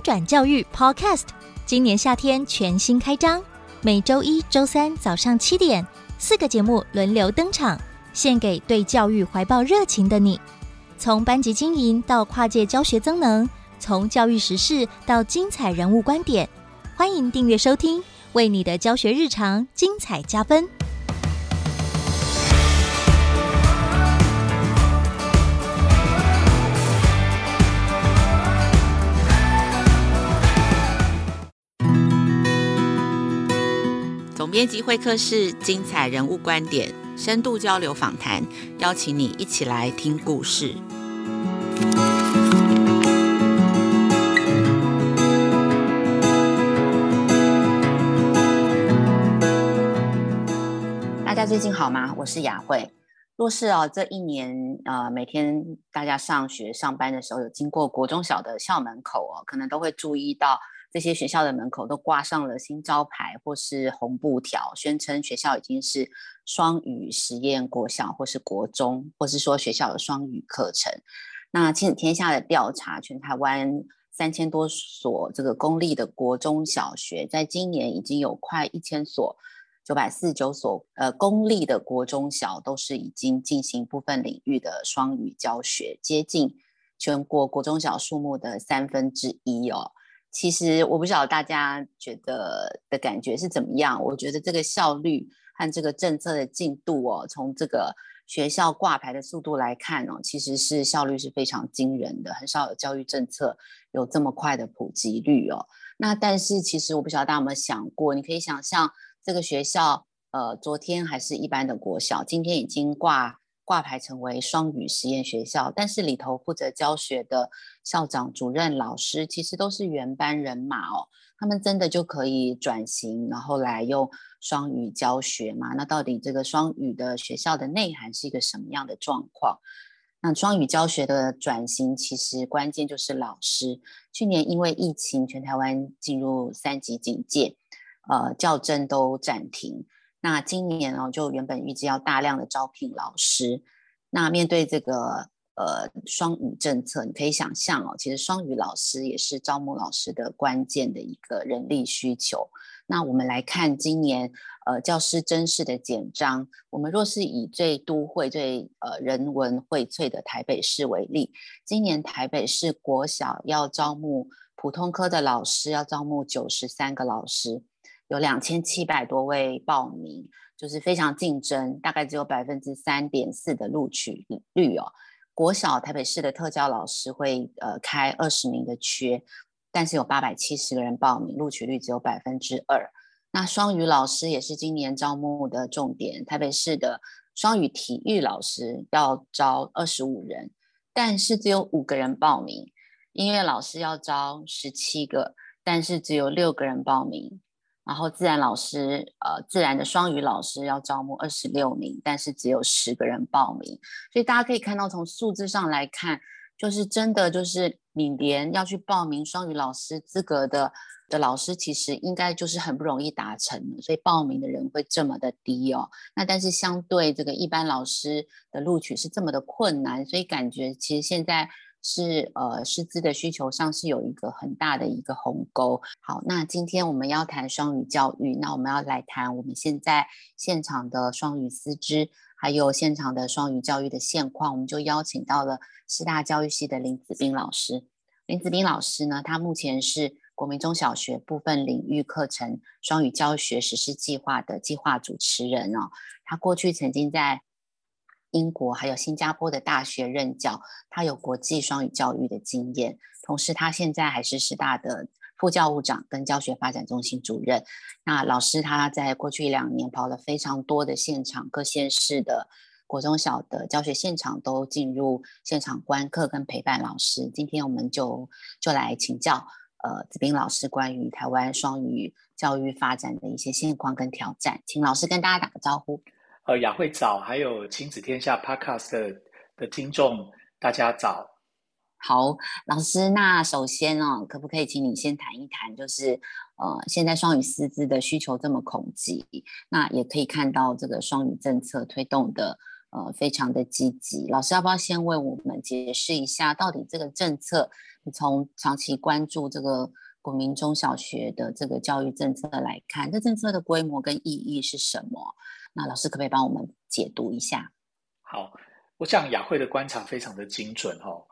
转教育 Podcast，今年夏天全新开张，每周一、周三早上七点，四个节目轮流登场，献给对教育怀抱热情的你。从班级经营到跨界教学增能，从教育时事到精彩人物观点，欢迎订阅收听，为你的教学日常精彩加分。总编辑会客室，精彩人物观点，深度交流访谈，邀请你一起来听故事。大家最近好吗？我是雅慧。若是哦，这一年呃，每天大家上学上班的时候，有经过国中小的校门口哦，可能都会注意到。这些学校的门口都挂上了新招牌或是红布条，宣称学校已经是双语实验国小或是国中，或是说学校有双语课程。那亲子天下的调查，全台湾三千多所这个公立的国中小学，在今年已经有快一千所，九百四十九所呃公立的国中小都是已经进行部分领域的双语教学，接近全国国中小数目的三分之一哦。其实我不晓得大家觉得的感觉是怎么样。我觉得这个效率和这个政策的进度哦，从这个学校挂牌的速度来看哦，其实是效率是非常惊人的。很少有教育政策有这么快的普及率哦。那但是其实我不晓得大家有没有想过，你可以想象这个学校，呃，昨天还是一般的国小，今天已经挂。挂牌成为双语实验学校，但是里头负责教学的校长、主任、老师，其实都是原班人马哦。他们真的就可以转型，然后来用双语教学吗？那到底这个双语的学校的内涵是一个什么样的状况？那双语教学的转型，其实关键就是老师。去年因为疫情，全台湾进入三级警戒，呃，教甄都暂停。那今年哦，就原本预计要大量的招聘老师，那面对这个呃双语政策，你可以想象哦，其实双语老师也是招募老师的关键的一个人力需求。那我们来看今年呃教师甄试的简章，我们若是以最都会最呃人文荟萃的台北市为例，今年台北市国小要招募普通科的老师，要招募九十三个老师。有两千七百多位报名，就是非常竞争，大概只有百分之三点四的录取率哦。国小台北市的特教老师会呃开二十名的缺，但是有八百七十个人报名，录取率只有百分之二。那双语老师也是今年招募的重点，台北市的双语体育老师要招二十五人，但是只有五个人报名。音乐老师要招十七个，但是只有六个人报名。然后自然老师，呃，自然的双语老师要招募二十六名，但是只有十个人报名，所以大家可以看到，从数字上来看，就是真的就是你连要去报名双语老师资格的的老师，其实应该就是很不容易达成的，所以报名的人会这么的低哦。那但是相对这个一般老师的录取是这么的困难，所以感觉其实现在。是呃，师资的需求上是有一个很大的一个鸿沟。好，那今天我们要谈双语教育，那我们要来谈我们现在现场的双语师资，还有现场的双语教育的现况。我们就邀请到了师大教育系的林子斌老师。林子斌老师呢，他目前是国民中小学部分领域课程双语教学实施计划的计划主持人哦。他过去曾经在英国还有新加坡的大学任教，他有国际双语教育的经验，同时他现在还是师大的副教务长跟教学发展中心主任。那老师他在过去一两年跑了非常多的现场，各县市的国中小的教学现场都进入现场观课跟陪伴老师。今天我们就就来请教呃子斌老师关于台湾双语教育发展的一些现况跟挑战，请老师跟大家打个招呼。呃，雅慧早，还有亲子天下 Podcast 的，的听众，大家早。好，老师，那首先哦，可不可以请你先谈一谈，就是呃，现在双语师资的需求这么恐急，那也可以看到这个双语政策推动的呃非常的积极。老师要不要先为我们解释一下，到底这个政策，你从长期关注这个国民中小学的这个教育政策来看，这政策的规模跟意义是什么？那老师可不可以帮我们解读一下？好，我想雅慧的观察非常的精准哦。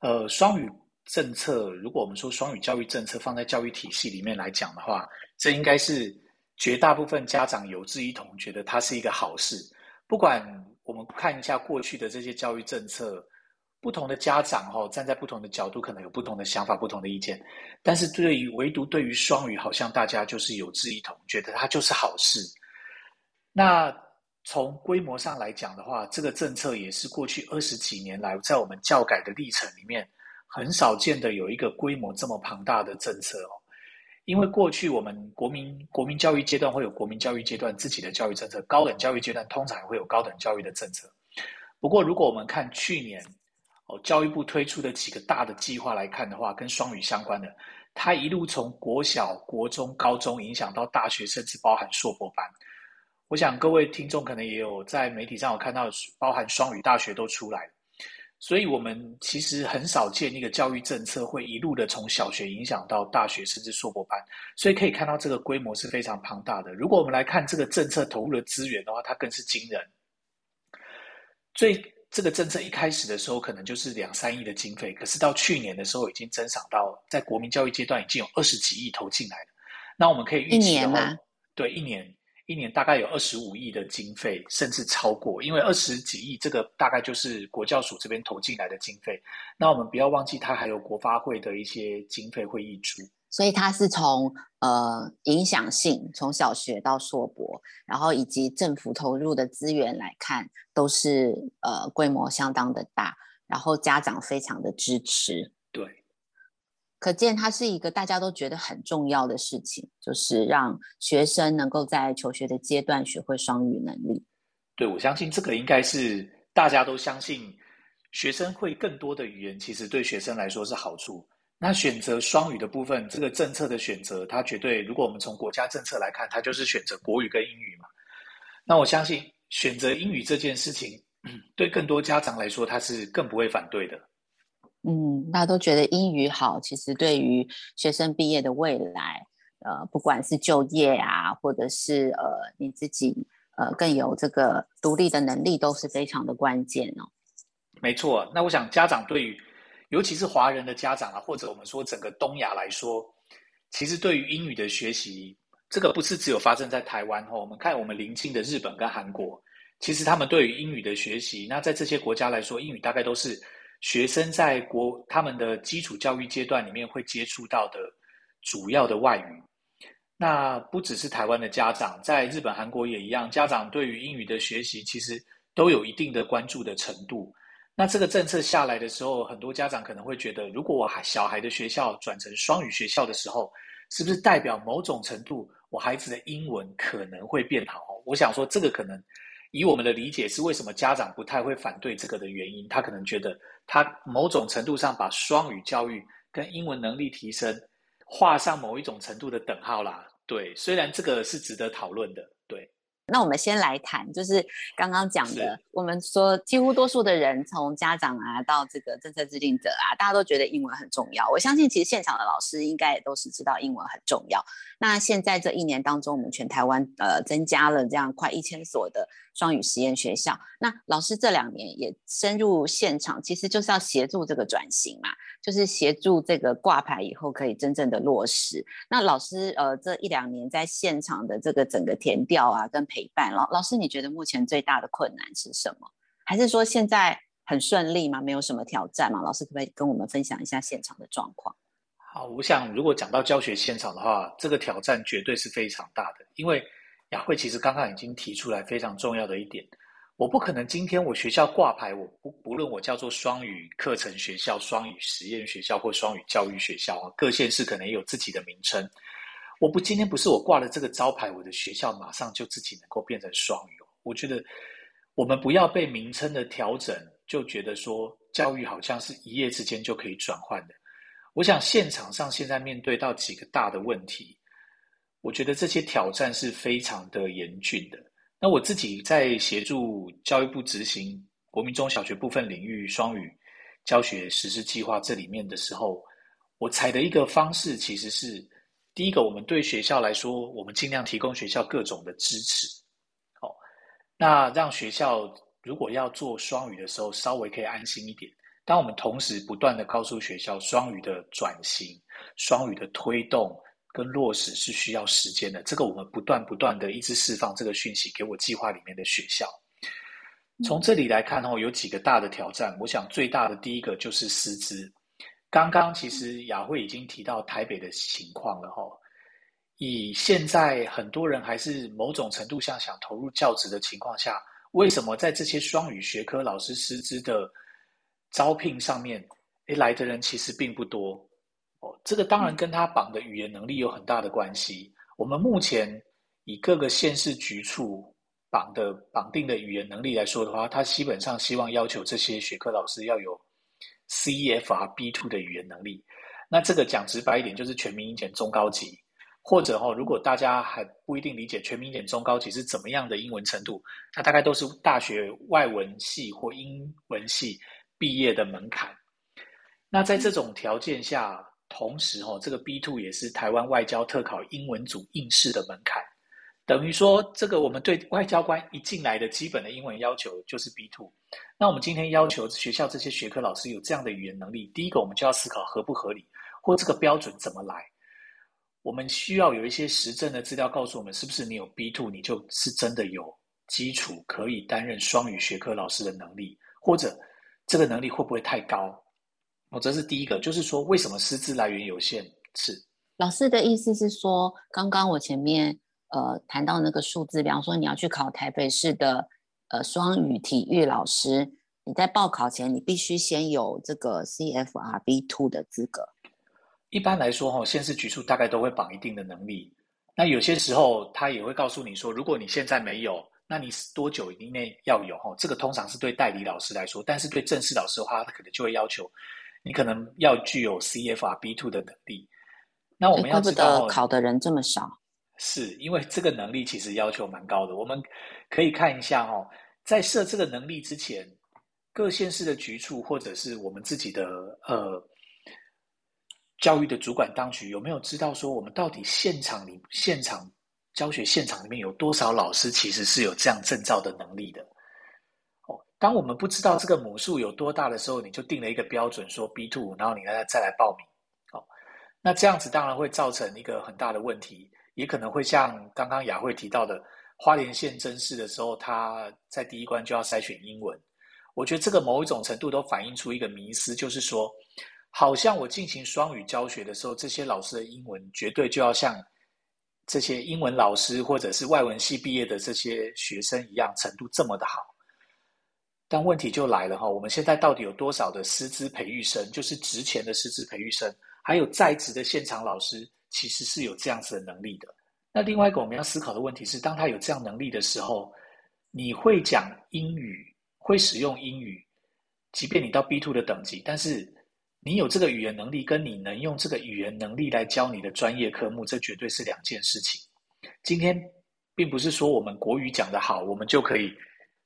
呃，双语政策，如果我们说双语教育政策放在教育体系里面来讲的话，这应该是绝大部分家长有志一同，觉得它是一个好事。不管我们看一下过去的这些教育政策，不同的家长哦，站在不同的角度，可能有不同的想法、不同的意见。但是对于唯独对于双语，好像大家就是有志一同，觉得它就是好事。那从规模上来讲的话，这个政策也是过去二十几年来在我们教改的历程里面很少见的有一个规模这么庞大的政策哦。因为过去我们国民国民教育阶段会有国民教育阶段自己的教育政策，高等教育阶段通常会有高等教育的政策。不过，如果我们看去年哦教育部推出的几个大的计划来看的话，跟双语相关的，它一路从国小、国中、高中影响到大学，甚至包含硕博班。我想各位听众可能也有在媒体上有看到，包含双语大学都出来。所以，我们其实很少见一个教育政策会一路的从小学影响到大学，甚至硕博班。所以可以看到，这个规模是非常庞大的。如果我们来看这个政策投入的资源的话，它更是惊人。最这个政策一开始的时候，可能就是两三亿的经费，可是到去年的时候，已经增长到在国民教育阶段已经有二十几亿投进来了。那我们可以预期，一年吗？对，一年。一年大概有二十五亿的经费，甚至超过，因为二十几亿这个大概就是国教署这边投进来的经费。那我们不要忘记，它还有国发会的一些经费会溢出。所以它是从呃影响性，从小学到硕博，然后以及政府投入的资源来看，都是呃规模相当的大，然后家长非常的支持。可见它是一个大家都觉得很重要的事情，就是让学生能够在求学的阶段学会双语能力。对，我相信这个应该是大家都相信，学生会更多的语言，其实对学生来说是好处。那选择双语的部分，这个政策的选择，它绝对，如果我们从国家政策来看，它就是选择国语跟英语嘛。那我相信选择英语这件事情，对更多家长来说，他是更不会反对的。嗯，大家都觉得英语好，其实对于学生毕业的未来，呃，不管是就业啊，或者是呃你自己呃更有这个独立的能力，都是非常的关键哦。没错，那我想家长对于，尤其是华人的家长啊，或者我们说整个东亚来说，其实对于英语的学习，这个不是只有发生在台湾哦。我们看我们邻近的日本跟韩国，其实他们对于英语的学习，那在这些国家来说，英语大概都是。学生在国他们的基础教育阶段里面会接触到的主要的外语，那不只是台湾的家长，在日本、韩国也一样，家长对于英语的学习其实都有一定的关注的程度。那这个政策下来的时候，很多家长可能会觉得，如果我小孩的学校转成双语学校的时候，是不是代表某种程度我孩子的英文可能会变好？我想说，这个可能。以我们的理解是，为什么家长不太会反对这个的原因？他可能觉得，他某种程度上把双语教育跟英文能力提升画上某一种程度的等号啦。对，虽然这个是值得讨论的。对。那我们先来谈，就是刚刚讲的，我们说几乎多数的人，从家长啊到这个政策制定者啊，大家都觉得英文很重要。我相信，其实现场的老师应该也都是知道英文很重要。那现在这一年当中，我们全台湾呃增加了这样快一千所的双语实验学校。那老师这两年也深入现场，其实就是要协助这个转型嘛，就是协助这个挂牌以后可以真正的落实。那老师呃这一两年在现场的这个整个填调啊跟陪伴，老老师，你觉得目前最大的困难是什么？还是说现在很顺利吗？没有什么挑战吗？老师可不可以跟我们分享一下现场的状况？好，我想如果讲到教学现场的话，这个挑战绝对是非常大的。因为雅慧其实刚刚已经提出来非常重要的一点，我不可能今天我学校挂牌，我不不论我叫做双语课程学校、双语实验学校或双语教育学校啊，各县市可能也有自己的名称。我不，今天不是我挂了这个招牌，我的学校马上就自己能够变成双语。我觉得我们不要被名称的调整，就觉得说教育好像是一夜之间就可以转换的。我想现场上现在面对到几个大的问题，我觉得这些挑战是非常的严峻的。那我自己在协助教育部执行国民中小学部分领域双语教学实施计划这里面的时候，我采的一个方式其实是，第一个，我们对学校来说，我们尽量提供学校各种的支持，好，那让学校如果要做双语的时候，稍微可以安心一点。当我们同时不断的告诉学校，双语的转型、双语的推动跟落实是需要时间的，这个我们不断不断的一直释放这个讯息给我计划里面的学校。从这里来看哦，有几个大的挑战。我想最大的第一个就是师资。刚刚其实雅慧已经提到台北的情况了吼。以现在很多人还是某种程度上想投入教职的情况下，为什么在这些双语学科老师师资的招聘上面，诶，来的人其实并不多哦。这个当然跟他绑的语言能力有很大的关系。我们目前以各个县市局处绑的绑定的语言能力来说的话，他基本上希望要求这些学科老师要有 C F R B two 的语言能力。那这个讲直白一点，就是全民英检中高级，或者哈，如果大家还不一定理解全民英检中高级是怎么样的英文程度，那大概都是大学外文系或英文系。毕业的门槛，那在这种条件下，同时哦，这个 B two 也是台湾外交特考英文组应试的门槛，等于说，这个我们对外交官一进来的基本的英文要求就是 B two。那我们今天要求学校这些学科老师有这样的语言能力，第一个我们就要思考合不合理，或这个标准怎么来。我们需要有一些实证的资料告诉我们，是不是你有 B two，你就是真的有基础可以担任双语学科老师的能力，或者。这个能力会不会太高？哦，这是第一个，就是说为什么师资来源有限？是老师的意思是说，刚刚我前面呃谈到那个数字，比方说你要去考台北市的呃双语体育老师，你在报考前你必须先有这个 CFRB Two 的资格。一般来说，哈，县市局处大概都会绑一定的能力。那有些时候他也会告诉你说，如果你现在没有。那你多久以内要有？哈，这个通常是对代理老师来说，但是对正式老师的话，他可能就会要求你可能要具有 CFR B two 的能力。那我们要知道，考的人这么少，是因为这个能力其实要求蛮高的。我们可以看一下哦，在设这个能力之前，各县市的局处或者是我们自己的呃教育的主管当局有没有知道说，我们到底现场里现场。教学现场里面有多少老师其实是有这样证照的能力的？当我们不知道这个母数有多大的时候，你就定了一个标准，说 B two，然后你再再来报名。哦，那这样子当然会造成一个很大的问题，也可能会像刚刚雅慧提到的，花莲县甄试的时候，他在第一关就要筛选英文。我觉得这个某一种程度都反映出一个迷思，就是说，好像我进行双语教学的时候，这些老师的英文绝对就要像。这些英文老师或者是外文系毕业的这些学生一样程度这么的好，但问题就来了哈，我们现在到底有多少的师资培育生，就是职前的师资培育生，还有在职的现场老师，其实是有这样子的能力的。那另外一个我们要思考的问题是，当他有这样能力的时候，你会讲英语，会使用英语，即便你到 B two 的等级，但是。你有这个语言能力，跟你能用这个语言能力来教你的专业科目，这绝对是两件事情。今天并不是说我们国语讲得好，我们就可以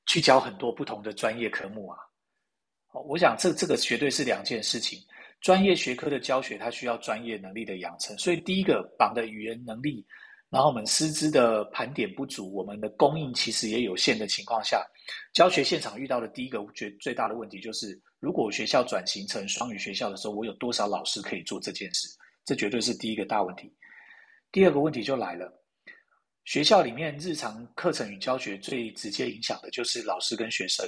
去教很多不同的专业科目啊。我想这这个绝对是两件事情。专业学科的教学，它需要专业能力的养成，所以第一个绑的语言能力。然后我们师资的盘点不足，我们的供应其实也有限的情况下，教学现场遇到的第一个最最大的问题就是，如果学校转型成双语学校的时候，我有多少老师可以做这件事？这绝对是第一个大问题。第二个问题就来了，学校里面日常课程与教学最直接影响的就是老师跟学生。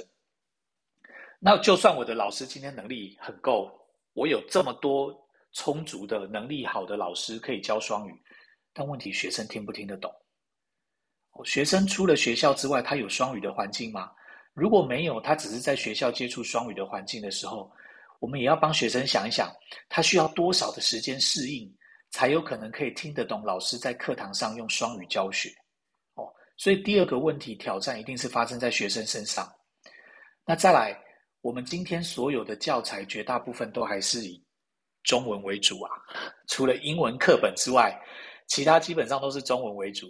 那就算我的老师今天能力很够，我有这么多充足的能力好的老师可以教双语。但问题，学生听不听得懂？学生除了学校之外，他有双语的环境吗？如果没有，他只是在学校接触双语的环境的时候，我们也要帮学生想一想，他需要多少的时间适应，才有可能可以听得懂老师在课堂上用双语教学。哦，所以第二个问题挑战一定是发生在学生身上。那再来，我们今天所有的教材绝大部分都还是以中文为主啊，除了英文课本之外。其他基本上都是中文为主，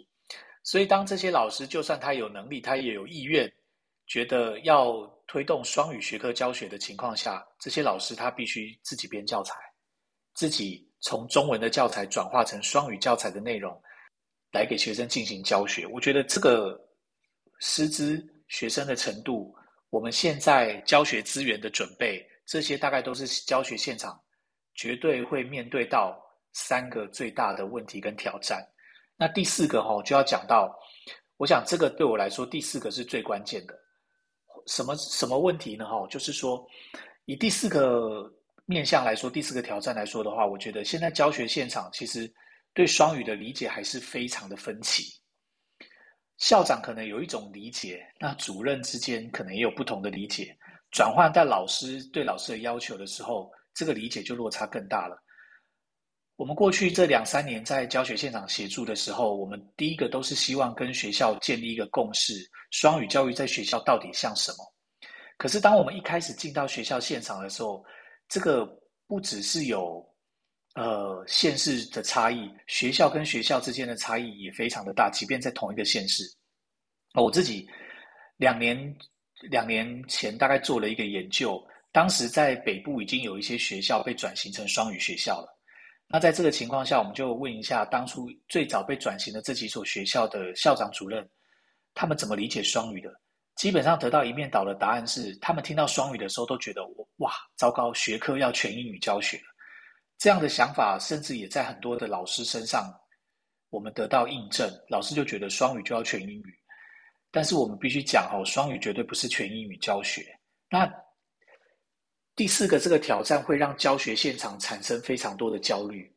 所以当这些老师就算他有能力，他也有意愿，觉得要推动双语学科教学的情况下，这些老师他必须自己编教材，自己从中文的教材转化成双语教材的内容，来给学生进行教学。我觉得这个师资学生的程度，我们现在教学资源的准备，这些大概都是教学现场绝对会面对到三个最大的问题跟挑战。那第四个哈，就要讲到，我想这个对我来说，第四个是最关键的。什么什么问题呢？哈，就是说，以第四个面向来说，第四个挑战来说的话，我觉得现在教学现场其实对双语的理解还是非常的分歧。校长可能有一种理解，那主任之间可能也有不同的理解，转换在老师对老师的要求的时候，这个理解就落差更大了。我们过去这两三年在教学现场协助的时候，我们第一个都是希望跟学校建立一个共识，双语教育在学校到底像什么？可是当我们一开始进到学校现场的时候，这个不只是有呃县市的差异，学校跟学校之间的差异也非常的大，即便在同一个县市。我自己两年两年前大概做了一个研究，当时在北部已经有一些学校被转型成双语学校了。那在这个情况下，我们就问一下当初最早被转型的这几所学校的校长主任，他们怎么理解双语的？基本上得到一面倒的答案是，他们听到双语的时候都觉得我哇，糟糕，学科要全英语教学。这样的想法甚至也在很多的老师身上，我们得到印证。老师就觉得双语就要全英语，但是我们必须讲哦，双语绝对不是全英语教学。那第四个这个挑战会让教学现场产生非常多的焦虑，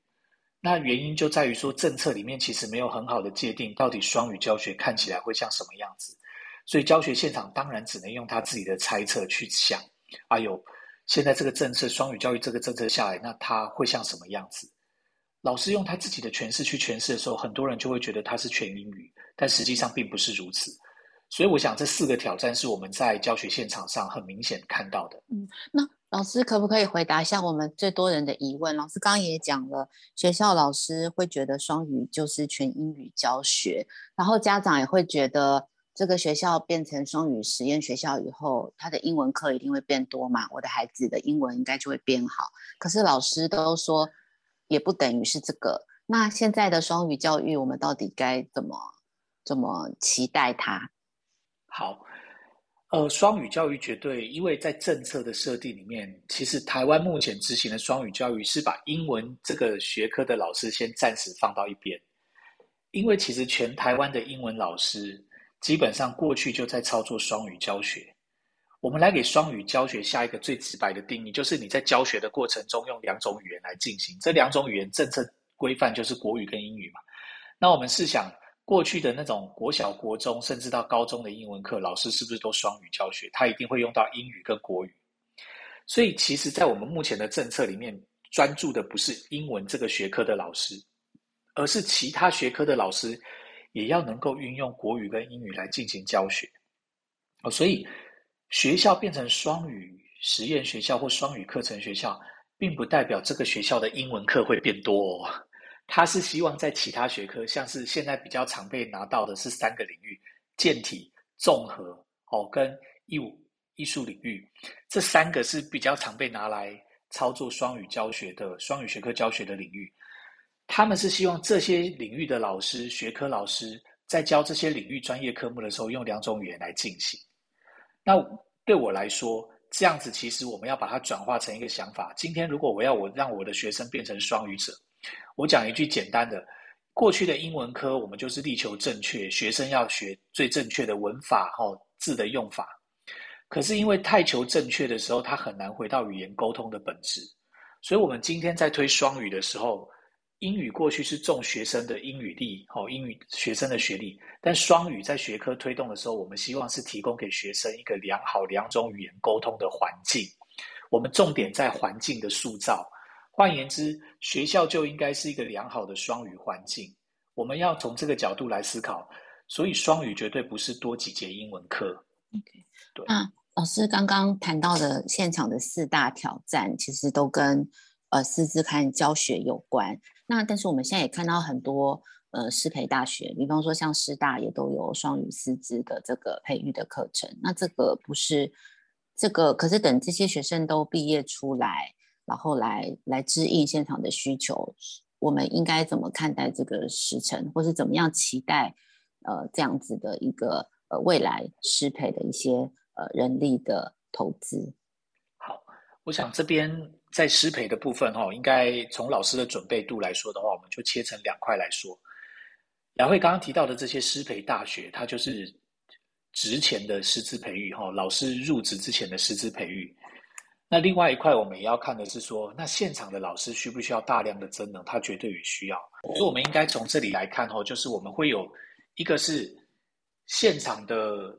那原因就在于说政策里面其实没有很好的界定到底双语教学看起来会像什么样子，所以教学现场当然只能用他自己的猜测去想，哎呦，现在这个政策双语教育这个政策下来，那它会像什么样子？老师用他自己的诠释去诠释的时候，很多人就会觉得它是全英语，但实际上并不是如此。所以我想这四个挑战是我们在教学现场上很明显看到的。嗯，那。老师可不可以回答一下我们最多人的疑问？老师刚刚也讲了，学校老师会觉得双语就是全英语教学，然后家长也会觉得这个学校变成双语实验学校以后，他的英文课一定会变多嘛，我的孩子的英文应该就会变好。可是老师都说也不等于是这个。那现在的双语教育，我们到底该怎么怎么期待它？好。呃，双语教育绝对，因为在政策的设定里面，其实台湾目前执行的双语教育是把英文这个学科的老师先暂时放到一边，因为其实全台湾的英文老师基本上过去就在操作双语教学。我们来给双语教学下一个最直白的定义，就是你在教学的过程中用两种语言来进行，这两种语言政策规范就是国语跟英语嘛。那我们试想。过去的那种国小、国中，甚至到高中的英文课，老师是不是都双语教学？他一定会用到英语跟国语。所以，其实，在我们目前的政策里面，专注的不是英文这个学科的老师，而是其他学科的老师也要能够运用国语跟英语来进行教学。哦，所以学校变成双语实验学校或双语课程学校，并不代表这个学校的英文课会变多哦。他是希望在其他学科，像是现在比较常被拿到的是三个领域：健体、综合哦，跟艺术艺术领域。这三个是比较常被拿来操作双语教学的双语学科教学的领域。他们是希望这些领域的老师、学科老师在教这些领域专业科目的时候，用两种语言来进行。那对我来说，这样子其实我们要把它转化成一个想法。今天如果我要我让我的学生变成双语者。我讲一句简单的，过去的英文科我们就是力求正确，学生要学最正确的文法、哈字的用法。可是因为太求正确的时候，他很难回到语言沟通的本质。所以，我们今天在推双语的时候，英语过去是重学生的英语力，哦，英语学生的学历。但双语在学科推动的时候，我们希望是提供给学生一个良好两种语言沟通的环境。我们重点在环境的塑造。换言之，学校就应该是一个良好的双语环境。我们要从这个角度来思考，所以双语绝对不是多几节英文课。OK，对。那老师刚刚谈到的现场的四大挑战，其实都跟呃师资看教学有关。那但是我们现在也看到很多呃师培大学，比方说像师大也都有双语师资的这个培育的课程。那这个不是这个，可是等这些学生都毕业出来，然后来来支应现场的需求，我们应该怎么看待这个时程，或是怎么样期待呃这样子的一个呃未来师培的一些呃人力的投资？好，我想这边。在师培的部分，哈，应该从老师的准备度来说的话，我们就切成两块来说。雅慧刚刚提到的这些师培大学，它就是职前的师资培育，哈，老师入职之前的师资培育。那另外一块，我们也要看的是说，那现场的老师需不需要大量的增能？它绝对也需要。所以，我们应该从这里来看，哈，就是我们会有一个是现场的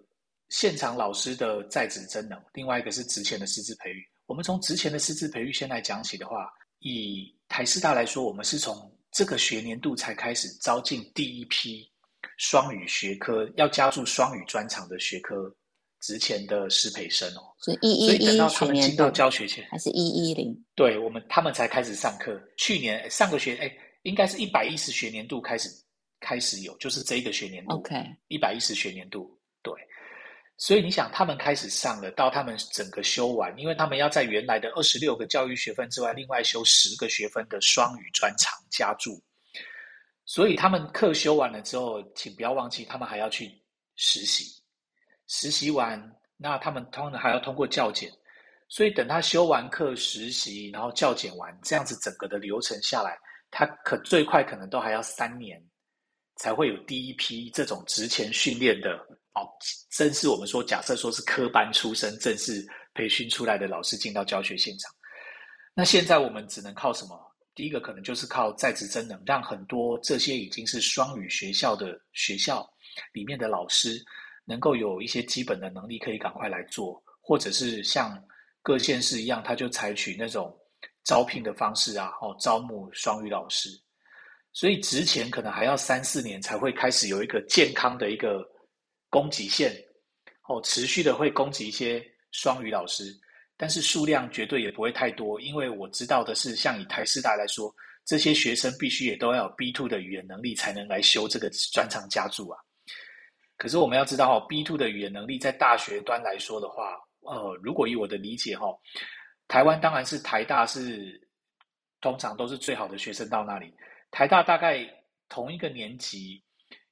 现场老师的在职增能，另外一个是职前的师资培育。我们从之前的师资培育先来讲起的话，以台师大来说，我们是从这个学年度才开始招进第一批双语学科，要加入双语专长的学科职前的师培生哦。是一一一，所以等到他们进到教学前，还是一一零？对，我们他们才开始上课。去年上个学，哎，应该是一百一十学年度开始开始有，就是这一个学年度。OK，一百一十学年度。所以你想，他们开始上了，到他们整个修完，因为他们要在原来的二十六个教育学分之外，另外修十个学分的双语专长加注。所以他们课修完了之后，请不要忘记，他们还要去实习。实习完，那他们通常还要通过教检。所以等他修完课、实习，然后教检完，这样子整个的流程下来，他可最快可能都还要三年，才会有第一批这种职前训练的。哦，正是我们说，假设说是科班出身、正式培训出来的老师进到教学现场，那现在我们只能靠什么？第一个可能就是靠在职增能，让很多这些已经是双语学校的学校里面的老师，能够有一些基本的能力，可以赶快来做，或者是像各县市一样，他就采取那种招聘的方式啊，哦，招募双语老师。所以职前可能还要三四年才会开始有一个健康的一个。供给线哦，持续的会供给一些双语老师，但是数量绝对也不会太多，因为我知道的是，像以台师大来说，这些学生必须也都要有 B two 的语言能力，才能来修这个专长加注啊。可是我们要知道哦，B two 的语言能力在大学端来说的话，呃，如果以我的理解哈，台湾当然是台大是通常都是最好的学生到那里，台大大概同一个年级。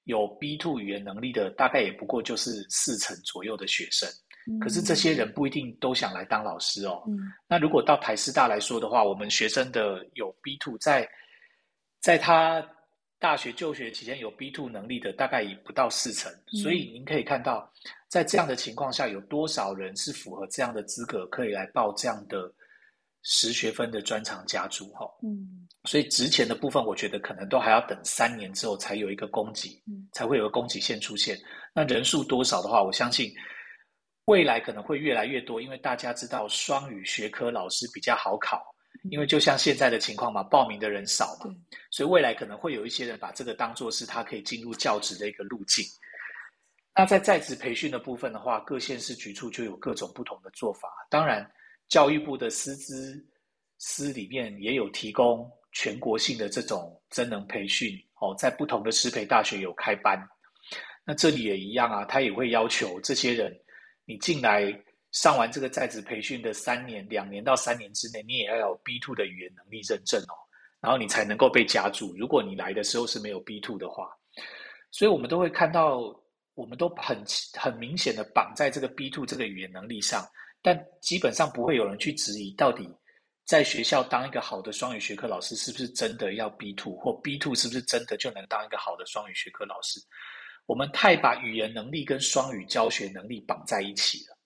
有 B two 语言能力的，大概也不过就是四成左右的学生。嗯、可是这些人不一定都想来当老师哦。嗯、那如果到台师大来说的话，我们学生的有 B two 在，在他大学就学期间有 B two 能力的，大概也不到四成。嗯、所以您可以看到，在这样的情况下，有多少人是符合这样的资格，可以来报这样的十学分的专长加注？哈，嗯。所以值钱的部分，我觉得可能都还要等三年之后才有一个供给，才会有个供给线出现。那人数多少的话，我相信未来可能会越来越多，因为大家知道双语学科老师比较好考，因为就像现在的情况嘛，报名的人少嘛，所以未来可能会有一些人把这个当做是他可以进入教职的一个路径。那在在职培训的部分的话，各县市局处就有各种不同的做法。当然，教育部的师资司里面也有提供。全国性的这种真能培训哦，在不同的师培大学有开班，那这里也一样啊，他也会要求这些人，你进来上完这个在职培训的三年、两年到三年之内，你也要有 B two 的语言能力认证哦，然后你才能够被加注。如果你来的时候是没有 B two 的话，所以我们都会看到，我们都很很明显的绑在这个 B two 这个语言能力上，但基本上不会有人去质疑到底。在学校当一个好的双语学科老师，是不是真的要 B two，或 B two 是不是真的就能当一个好的双语学科老师？我们太把语言能力跟双语教学能力绑在一起了。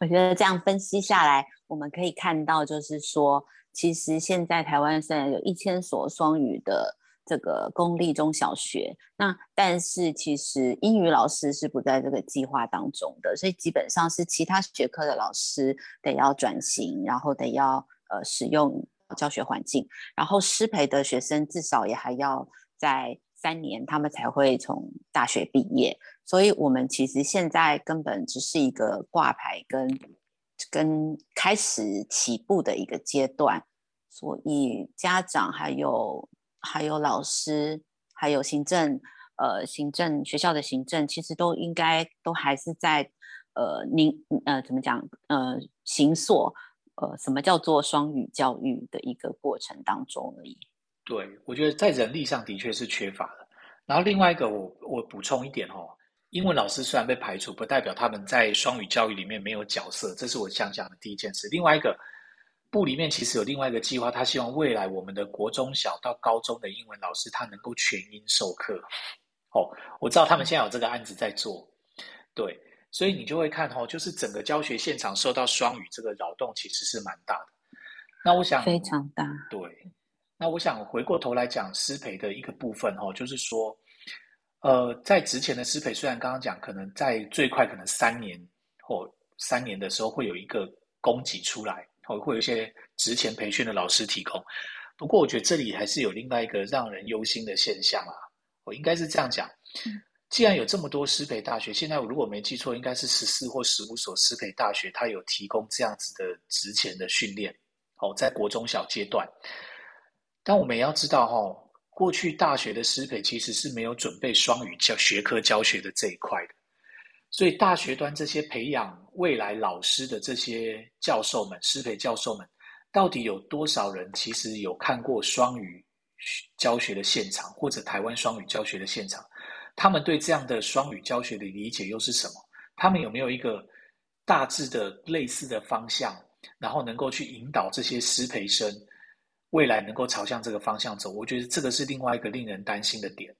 我觉得这样分析下来，我们可以看到，就是说，其实现在台湾虽然有一千所双语的这个公立中小学，那但是其实英语老师是不在这个计划当中的，所以基本上是其他学科的老师得要转型，然后得要。呃，使用教学环境，然后师培的学生至少也还要在三年，他们才会从大学毕业。所以，我们其实现在根本只是一个挂牌跟跟开始起步的一个阶段。所以，家长还有还有老师，还有行政，呃，行政学校的行政，其实都应该都还是在呃，您呃怎么讲呃，形塑呃什么叫做双语教育的一个过程当中而已。对，我觉得在人力上的确是缺乏的。然后另外一个我，我我补充一点哦，英文老师虽然被排除，不代表他们在双语教育里面没有角色，这是我想讲的第一件事。另外一个。部里面其实有另外一个计划，他希望未来我们的国中小到高中的英文老师，他能够全英授课。哦，我知道他们现在有这个案子在做，对，所以你就会看哦，就是整个教学现场受到双语这个扰动，其实是蛮大的。那我想非常大，对。那我想回过头来讲师培的一个部分哦，就是说，呃，在之前的师培，虽然刚刚讲可能在最快可能三年或三年的时候会有一个供给出来。会有一些职前培训的老师提供，不过我觉得这里还是有另外一个让人忧心的现象啊。我应该是这样讲，既然有这么多师培大学，现在我如果没记错，应该是十四或十五所师培大学，它有提供这样子的职前的训练。哦，在国中小阶段，但我们也要知道，哈，过去大学的师培其实是没有准备双语教学科教学的这一块的。所以大学端这些培养未来老师的这些教授们、师培教授们，到底有多少人其实有看过双语教学的现场，或者台湾双语教学的现场？他们对这样的双语教学的理解又是什么？他们有没有一个大致的类似的方向，然后能够去引导这些师培生未来能够朝向这个方向走？我觉得这个是另外一个令人担心的点。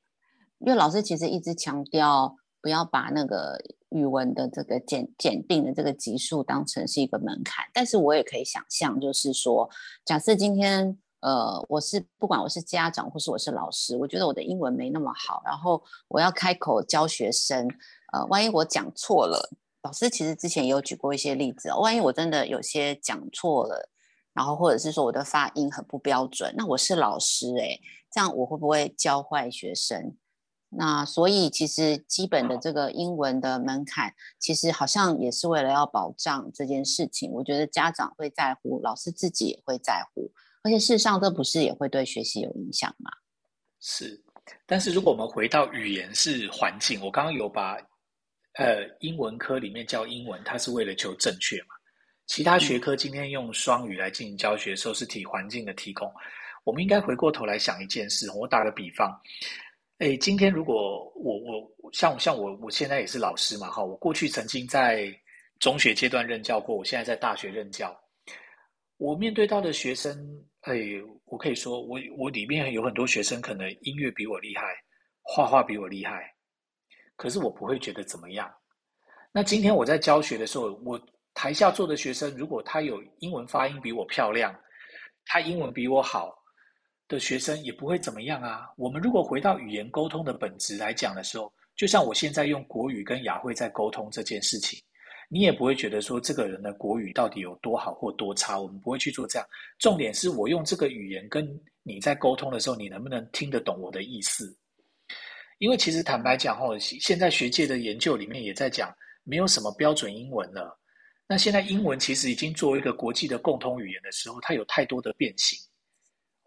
因为老师其实一直强调，不要把那个。语文的这个检检定的这个级数当成是一个门槛，但是我也可以想象，就是说，假设今天，呃，我是不管我是家长或是我是老师，我觉得我的英文没那么好，然后我要开口教学生，呃，万一我讲错了，老师其实之前也有举过一些例子哦，万一我真的有些讲错了，然后或者是说我的发音很不标准，那我是老师诶，这样我会不会教坏学生？那所以其实基本的这个英文的门槛，其实好像也是为了要保障这件事情。我觉得家长会在乎，老师自己也会在乎，而且事实上这不是也会对学习有影响吗？是，但是如果我们回到语言是环境，我刚刚有把呃英文科里面教英文，它是为了求正确嘛。其他学科今天用双语来进行教学的时候，是提环境的提供。我们应该回过头来想一件事，我打个比方。哎，今天如果我我像像我我现在也是老师嘛，哈，我过去曾经在中学阶段任教过，我现在在大学任教，我面对到的学生，哎，我可以说我我里面有很多学生可能音乐比我厉害，画画比我厉害，可是我不会觉得怎么样。那今天我在教学的时候，我台下坐的学生，如果他有英文发音比我漂亮，他英文比我好。的学生也不会怎么样啊。我们如果回到语言沟通的本质来讲的时候，就像我现在用国语跟雅慧在沟通这件事情，你也不会觉得说这个人的国语到底有多好或多差。我们不会去做这样。重点是我用这个语言跟你在沟通的时候，你能不能听得懂我的意思？因为其实坦白讲哦，现在学界的研究里面也在讲，没有什么标准英文了。那现在英文其实已经作为一个国际的共通语言的时候，它有太多的变形。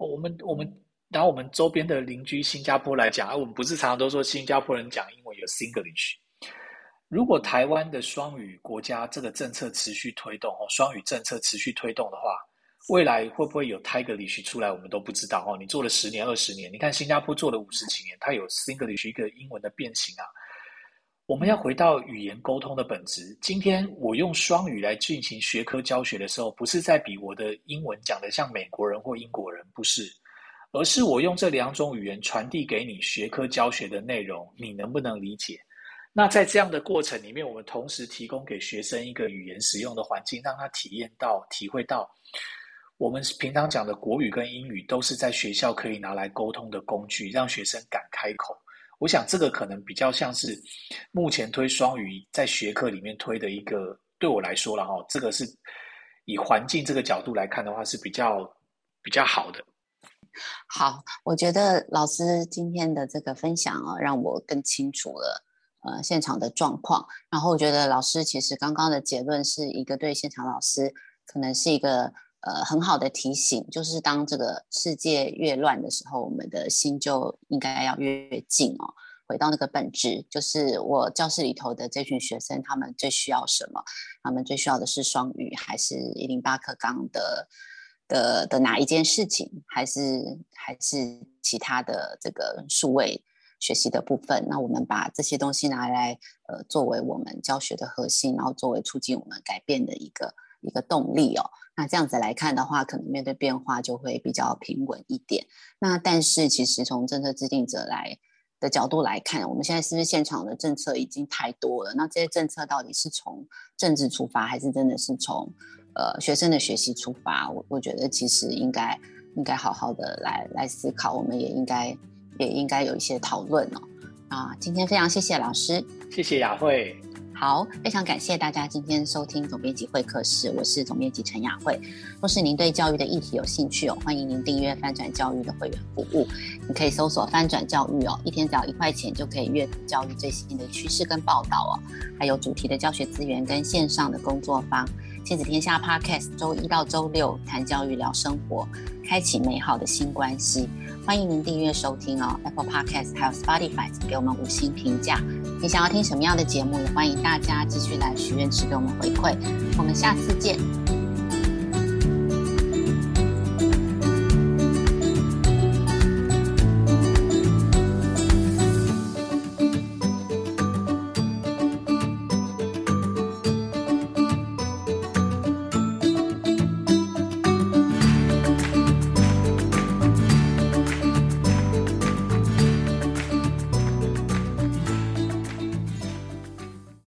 我们我们拿我们周边的邻居新加坡来讲，啊，我们不是常常都说新加坡人讲英文有 Singlish。如果台湾的双语国家这个政策持续推动哦，双语政策持续推动的话，未来会不会有 Tigerish 出来，我们都不知道哦。你做了十年二十年，你看新加坡做了五十几年，它有 Singlish 一个英文的变形啊。我们要回到语言沟通的本质。今天我用双语来进行学科教学的时候，不是在比我的英文讲的像美国人或英国人，不是，而是我用这两种语言传递给你学科教学的内容，你能不能理解？那在这样的过程里面，我们同时提供给学生一个语言使用的环境，让他体验到、体会到，我们平常讲的国语跟英语都是在学校可以拿来沟通的工具，让学生敢开口。我想这个可能比较像是目前推双语在学科里面推的一个，对我来说了哈，这个是以环境这个角度来看的话是比较比较好的。好，我觉得老师今天的这个分享啊，让我更清楚了呃现场的状况。然后我觉得老师其实刚刚的结论是一个对现场老师可能是一个呃很好的提醒，就是当这个世界越乱的时候，我们的心就应该要越静哦。回到那个本质，就是我教室里头的这群学生，他们最需要什么？他们最需要的是双语，还是一零八课纲的的的哪一件事情？还是还是其他的这个数位学习的部分？那我们把这些东西拿来，呃，作为我们教学的核心，然后作为促进我们改变的一个一个动力哦。那这样子来看的话，可能面对变化就会比较平稳一点。那但是其实从政策制定者来的角度来看，我们现在是不是现场的政策已经太多了？那这些政策到底是从政治出发，还是真的是从呃学生的学习出发？我我觉得其实应该应该好好的来来思考，我们也应该也应该有一些讨论哦。啊，今天非常谢谢老师，谢谢雅慧。好，非常感谢大家今天收听总编辑会客室，我是总编辑陈雅慧。若是您对教育的议题有兴趣哦，欢迎您订阅翻转教育的会员服务。你可以搜索翻转教育哦，一天只要一块钱就可以阅读教育最新的趋势跟报道哦，还有主题的教学资源跟线上的工作坊。亲子天下 Podcast 周一到周六谈教育聊生活，开启美好的新关系。欢迎您订阅收听哦，Apple Podcast 还有 Spotify，给我们五星评价。你想要听什么样的节目？也欢迎大家继续来许愿池给我们回馈。我们下次见。